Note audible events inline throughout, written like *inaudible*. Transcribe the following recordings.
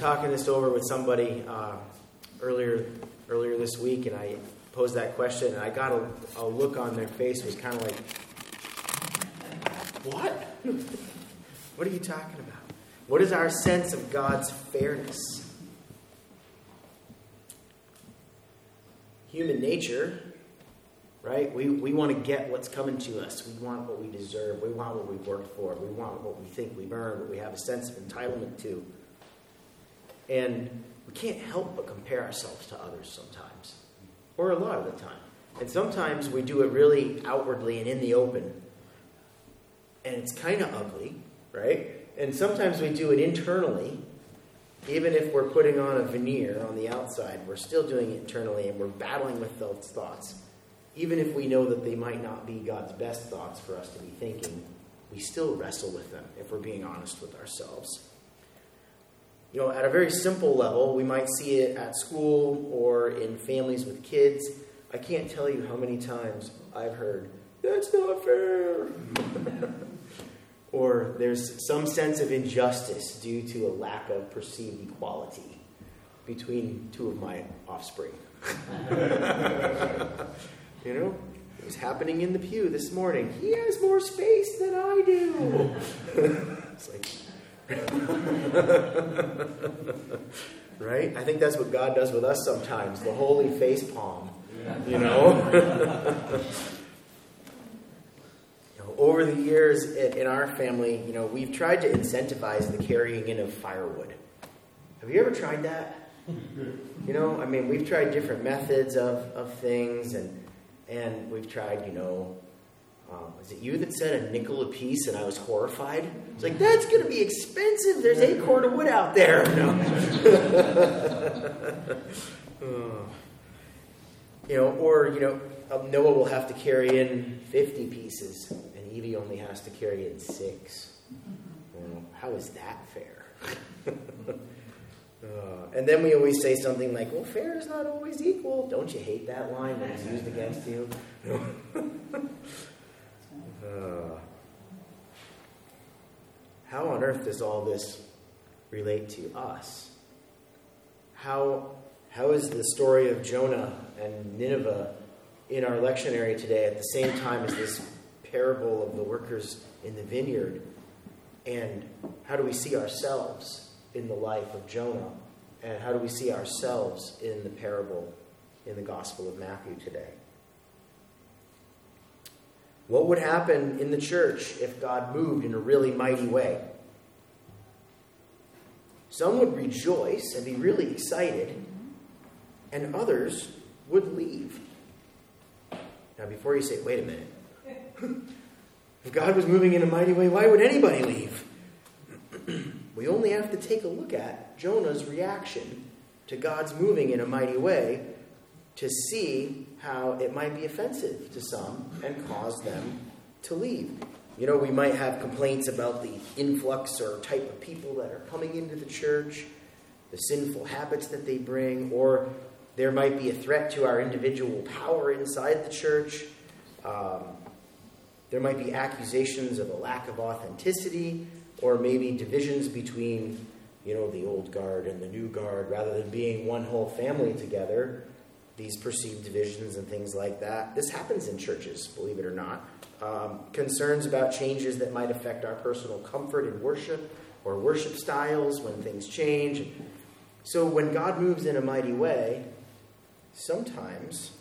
talking this over with somebody uh, earlier earlier this week, and I posed that question, and I got a, a look on their face was kind of like, "What? what are you talking about? What is our sense of God's fairness?" Human nature right? We, we want to get what's coming to us. We want what we deserve. We want what we've worked for. We want what we think we've earned, what we have a sense of entitlement to. And we can't help but compare ourselves to others sometimes, or a lot of the time. And sometimes we do it really outwardly and in the open. And it's kind of ugly, right? And sometimes we do it internally. Even if we're putting on a veneer on the outside, we're still doing it internally and we're battling with those thoughts even if we know that they might not be God's best thoughts for us to be thinking, we still wrestle with them if we're being honest with ourselves. You know, at a very simple level, we might see it at school or in families with kids. I can't tell you how many times I've heard, that's not fair. or there's some sense of injustice due to a lack of perceived equality between two of my offspring. *laughs* You know, it was happening in the pew this morning. He has more space than I do. *laughs* it's like, *laughs* right? I think that's what God does with us sometimes the holy face palm, *laughs* you know? Over the years in our family, you know, we've tried to incentivize the carrying in of firewood. Have you ever tried that? You know, I mean, we've tried different methods of, of things, and and we've tried, you know, um, it you that said a nickel a piece and I was horrified? It's like, that's going to be expensive. There's eight cord of wood out there. *laughs* No. *laughs* You know, or, you know, um, Noah will have to carry in 50 pieces and Evie only has to carry in six. How is that fair? *laughs* Uh, and then we always say something like, well, fair is not always equal. Don't you hate that line when it's used against you? Uh, how on earth does all this relate to us? How, how is the story of Jonah and Nineveh in our lectionary today at the same time as this parable of the workers in the vineyard? And how do we see ourselves in the life of Jonah? And how do we see ourselves in the parable in the Gospel of Matthew today? What would happen in the church if God moved in a really mighty way? Some would rejoice and be really excited, and others would leave. Now, before you say, wait a minute, *laughs* if God was moving in a mighty way, why would anybody leave? *clears throat* We only have to take a look at Jonah's reaction to God's moving in a mighty way to see how it might be offensive to some and cause them to leave. You know, we might have complaints about the influx or type of people that are coming into the church, the sinful habits that they bring, or there might be a threat to our individual power inside the church. Um, there might be accusations of a lack of authenticity or maybe divisions between you know the old guard and the new guard rather than being one whole family together these perceived divisions and things like that. This happens in churches believe it or not. Um, concerns about changes that might affect our personal comfort in worship or worship styles when things change. So when god moves in a mighty way sometimes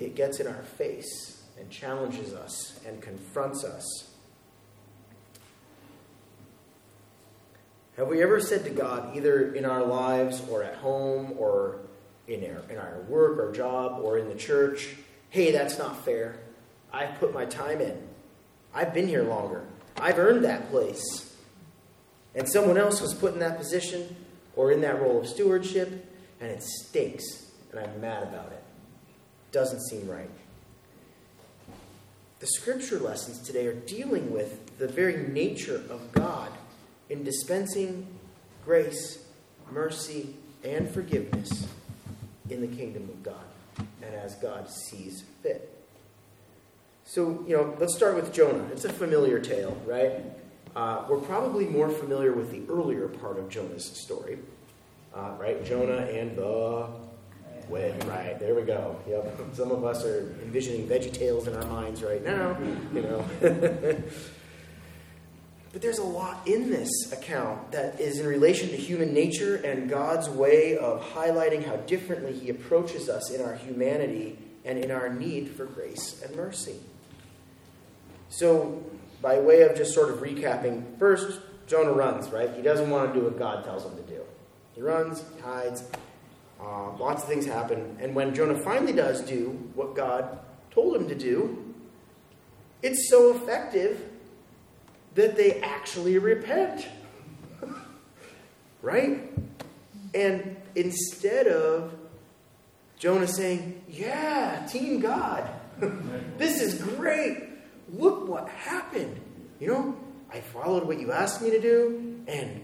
it gets in our face and challenges us and confronts us. Have we ever said to God, either in our lives or at home or in our, in our work or job or in the church, hey, that's not fair. I've put my time in. I've been here longer. I've earned that place. And someone else was put in that position or in that role of stewardship, and it stinks, and I'm mad about it. Doesn't seem right. The scripture lessons today are dealing with the very nature of God in dispensing grace, mercy, and forgiveness in the kingdom of God and as God sees fit. So, you know, let's start with Jonah. It's a familiar tale, right? uh, we're probably more familiar with the earlier part of Jonah's story, uh, right? Jonah and the whale, right? There we go. Yep. Some of us are envisioning Veggie Tales in our minds right now, you know. *laughs* but there's a lot in this account that is in relation to human nature and God's way of highlighting how differently He approaches us in our humanity and in our need for grace and mercy. So, by way of just sort of recapping, first, Jonah runs, right? He doesn't want to do what God tells him to do. He runs, hides, uh, lots of things happen. And when Jonah finally does do what God told him to do, it's so effective that they actually repent. *laughs* right? And instead of Jonah saying, Yeah, Team God, *laughs* this is great. Look what happened. You know, I followed what you asked me to do, and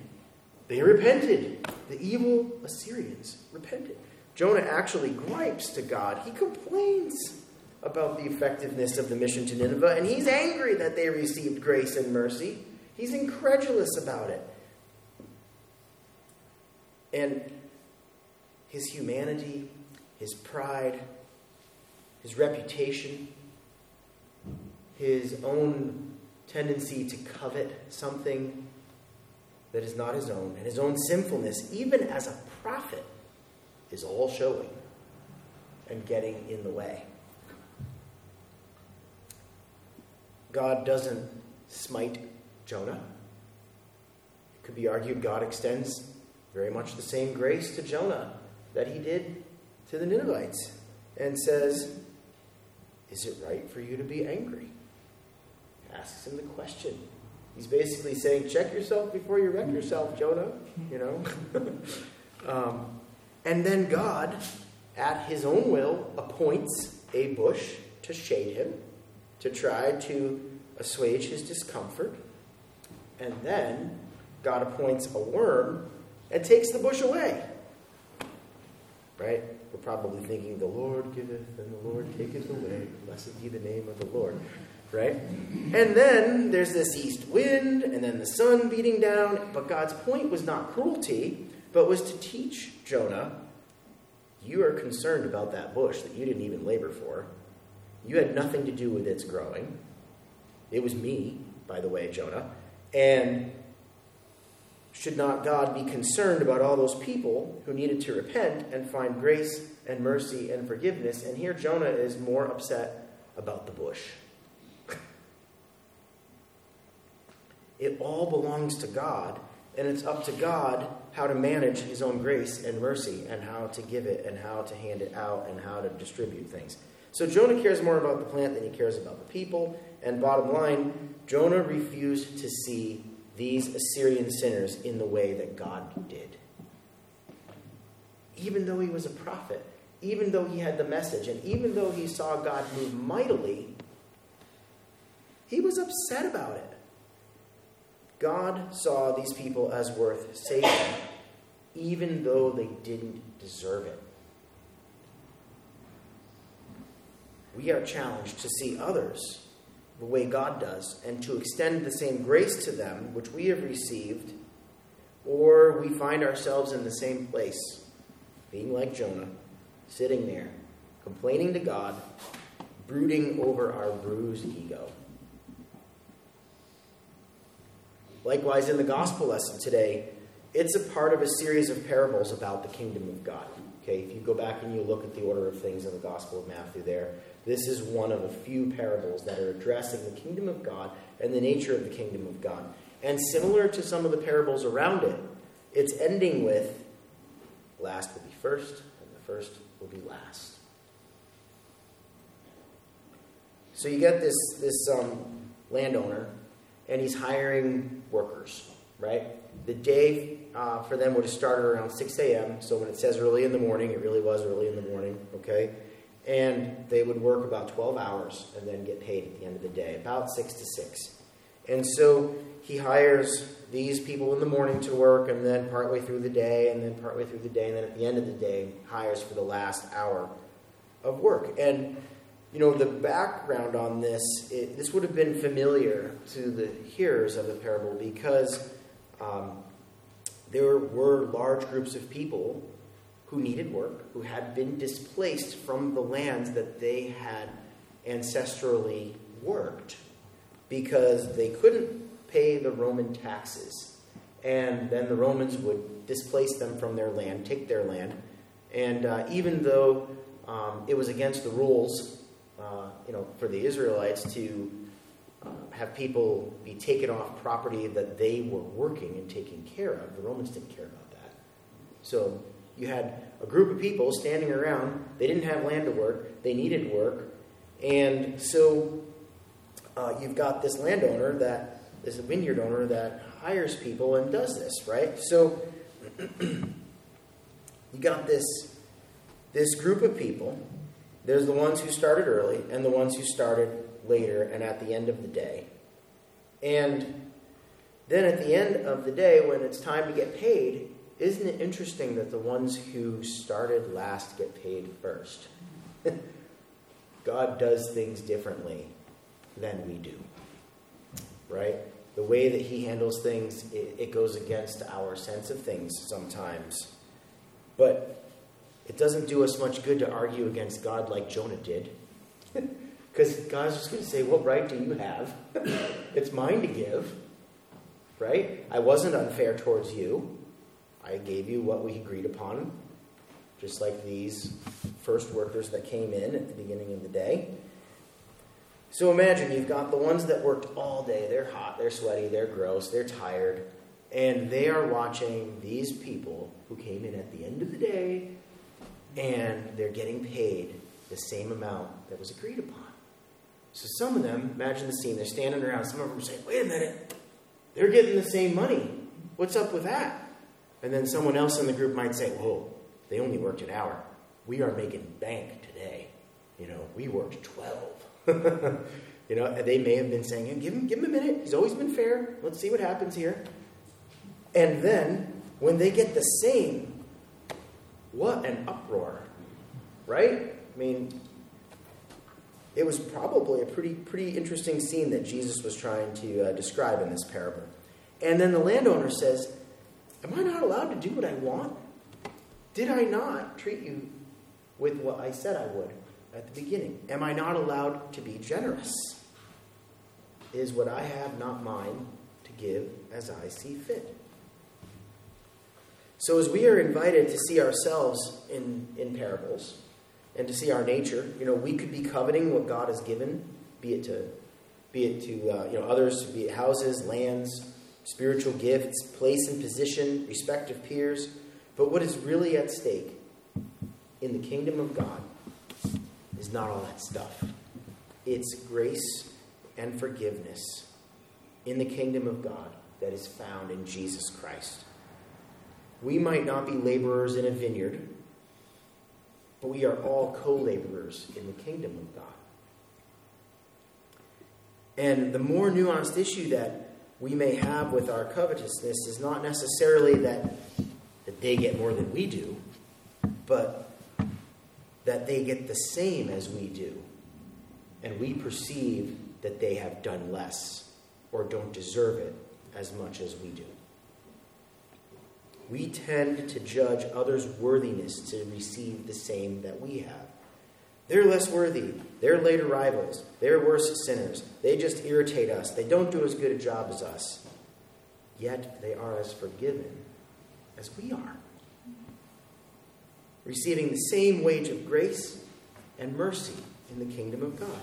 they repented. The evil Assyrians repented. Jonah actually gripes to God. He complains about the effectiveness of the mission to Nineveh, and he's angry that they received grace and mercy. He's incredulous about it. And his humanity, his pride, his reputation, his own tendency to covet something that is not his own, and his own sinfulness, even as a prophet, is all showing and getting in the way. God doesn't smite Jonah. It could be argued God extends very much the same grace to Jonah that he did to the Ninevites and says, Is it right for you to be angry? Asks him the question. He's basically saying, check yourself before you wreck yourself, Jonah. You know? *laughs* um, and then God, at his own will, appoints a bush to shade him, to try to assuage his discomfort. And then God appoints a worm and takes the bush away. Right? We're probably thinking, the Lord giveth and the Lord taketh away. Blessed be the name of the Lord right? And then there's this east wind, and then the sun beating down. But God's point was not cruelty, but was to teach Jonah you are concerned about that bush that you didn't even labor for. You had nothing to do with its growing. It was me, by the way, Jonah. And should not God be concerned about all those people who needed to repent and find grace and mercy and forgiveness? And here Jonah is more upset about the bush. *laughs* It all belongs to God, and it's up to God how to manage His own grace and mercy, and how to give it, and how to hand it out, and how to distribute things. So Jonah cares more about the plant than he cares about the people. And bottom line, Jonah refused to see these Assyrian sinners in the way that God did. Even though he was a prophet, even though he had the message, and even though he saw God move mightily, he was upset about it. God saw these people as worth saving, even though they didn't deserve it. We are challenged to see others the way God does and to extend the same grace to them which we have received, or we find ourselves in the same place, being like Jonah, sitting there, complaining to God, brooding over our bruised ego. Likewise, in the gospel lesson today, it's a part of a series of parables about the kingdom of God. Okay, if you go back and you look at the order of things in the Gospel of Matthew, there, this is one of a few parables that are addressing the kingdom of God and the nature of the kingdom of God. And similar to some of the parables around it, it's ending with last will be first, and the first will be last. So you get this this um, landowner and he's hiring workers, right? The day uh, for them would have started around 6 a.m. So when it says early in the morning, it really was early in the morning, okay? And they would work about 12 hours and then get paid at the end of the day, about 6 to 6. And so he hires these people in the morning to work, and then partway through the day, and then partway through the day, and then at the end of the day, hires for the last hour of work. And you know, the background on this, it, this would have been familiar to the hearers of the parable because um, there were large groups of people who needed work, who had been displaced from the lands that they had ancestrally worked because they couldn't pay the Roman taxes. And then the Romans would displace them from their land, take their land. And uh, even though um, it was against the rules uh, you know, for the Israelites to have people be taken off property that they were working and taking care of. The Romans didn't care about that. So you had a group of people standing around. They didn't have land to work. They needed work. And so uh, you've got this landowner that is a vineyard owner that hires people and does this, right? So *clears throat* you got this this group of people there's the ones who started early and the ones who started later and at the end of the day. And then at the end of the day, when it's time to get paid, isn't it interesting that the ones who started last get paid first? *laughs* God does things differently than we do, right? The way that He handles things, it, it goes against our sense of things sometimes. But it doesn't do us much good to argue against God like Jonah did. *laughs* Because God's just going to say, What right do you have? *laughs* it's mine to give. Right? I wasn't unfair towards you. I gave you what we agreed upon, just like these first workers that came in at the beginning of the day. So imagine you've got the ones that worked all day. They're hot, they're sweaty, they're gross, they're tired, and they are watching these people who came in at the end of the day and they're getting paid the same amount that was agreed upon. So some of them, imagine the scene, they're standing around, some of them say, wait a minute, they're getting the same money. What's up with that? And then someone else in the group might say, whoa, they only worked an hour. We are making bank today. You know, we worked 12. *laughs* you know, they may have been saying, give him, give him a minute. He's always been fair. Let's see what happens here. And then when they get the same what an uproar, right? I mean, it was probably a pretty, pretty interesting scene that Jesus was trying to uh, describe in this parable. And then the landowner says, Am I not allowed to do what I want? Did I not treat you with what I said I would at the beginning? Am I not allowed to be generous? Is what I have not mine to give as I see fit? So, as we are invited to see ourselves in, in parables and to see our nature, you know, we could be coveting what God has given, be it to, be it to uh, you know, others, be it houses, lands, spiritual gifts, place and position, respective peers. But what is really at stake in the kingdom of God is not all that stuff. It's grace and forgiveness in the kingdom of God that is found in Jesus Christ. We might not be laborers in a vineyard, but we are all co laborers in the kingdom of God. And the more nuanced issue that we may have with our covetousness is not necessarily that, that they get more than we do, but that they get the same as we do. And we perceive that they have done less or don't deserve it as much as we do we tend to judge others' worthiness to receive the same that we have. They're less worthy. They're late arrivals. They're worse sinners. They just irritate us. They don't do as good a job as us. Yet they are as forgiven as we are, receiving the same wage of grace and mercy in the kingdom of God.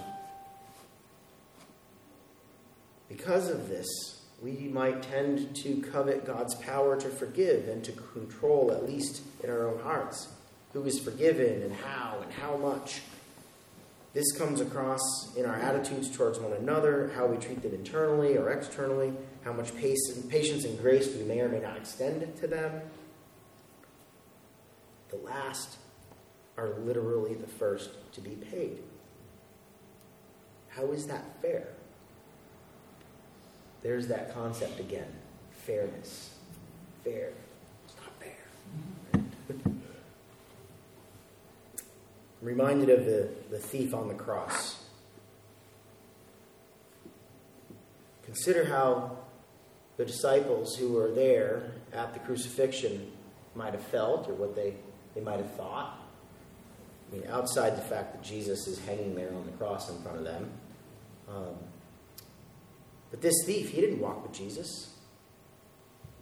Because of this, we might tend to covet God's power to forgive and to control, at least in our own hearts, who is forgiven and how and how much. This comes across in our attitudes towards one another, how we treat them internally or externally, how much patience and grace we may or may not extend to them. The last are literally the first to be paid. How is that fair? There's that concept again fairness. Fair. It's not fair. I'm *laughs* reminded of the, the thief on the cross. Consider how the disciples who were there at the crucifixion might have felt or what they, they might have thought. I mean, outside the fact that Jesus is hanging there on the cross in front of them. Um, but this thief, he didn't walk with Jesus.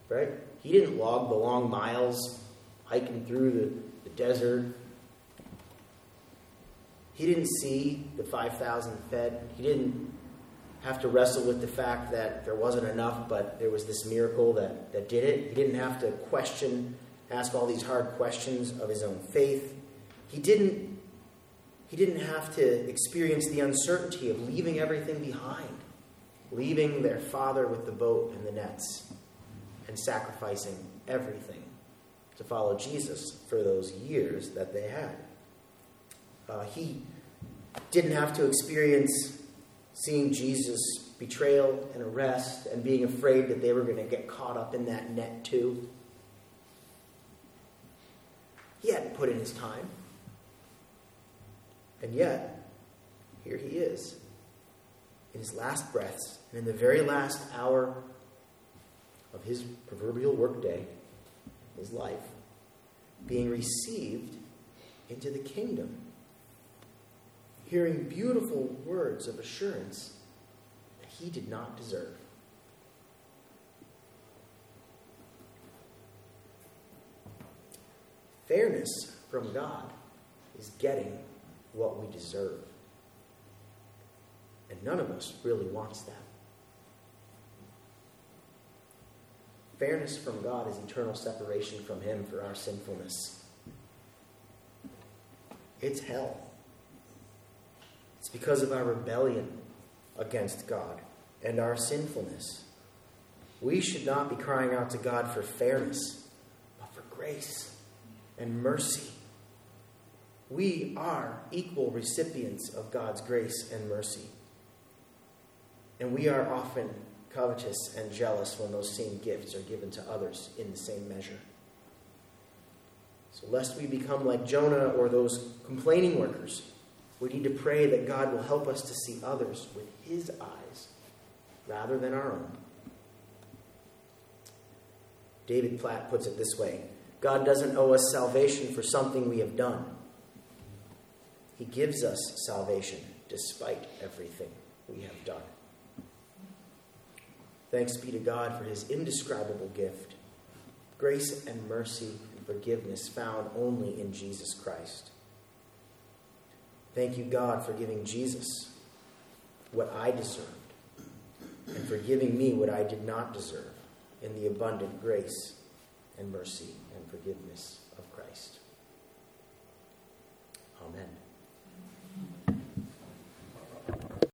Right? He didn't log the long miles hiking through the, the desert. He didn't see the 5,000 fed. He didn't have to wrestle with the fact that there wasn't enough, but there was this miracle that, that did it. He didn't have to question, ask all these hard questions of his own faith. He didn't, he didn't have to experience the uncertainty of leaving everything behind, leaving their father with the boat and the nets, and sacrificing everything to follow Jesus for those years that they had. Uh, he didn't have to experience seeing Jesus' betrayal and arrest and being afraid that they were going to get caught up in that net too. He hadn't put in his time. And yet, here he is, in his last breaths, and in the very last hour of his proverbial workday, his life, being received into the kingdom hearing beautiful words of assurance that he did not deserve. Fairness from God is getting what we deserve. And none of us really wants that. Fairness from God is eternal separation from Him for our sinfulness. It's hell. It's because of our rebellion against God and our sinfulness. We should not be crying out to God for fairness, but for grace and mercy. We are equal recipients of God's grace and mercy. And we are often covetous and jealous when those same gifts are given to others in the same measure. So, lest we become like Jonah or those complaining workers we need to pray that God will help us to see others with His eyes rather than our own. David Platt puts it this way God doesn't owe us salvation for something we have done, He gives us salvation despite everything we have done. Thanks be to God for His indescribable gift, grace and mercy and forgiveness found only in Jesus Christ. Thank you, God, for giving Jesus what I deserved and for giving me what I did not deserve in the abundant grace and mercy and forgiveness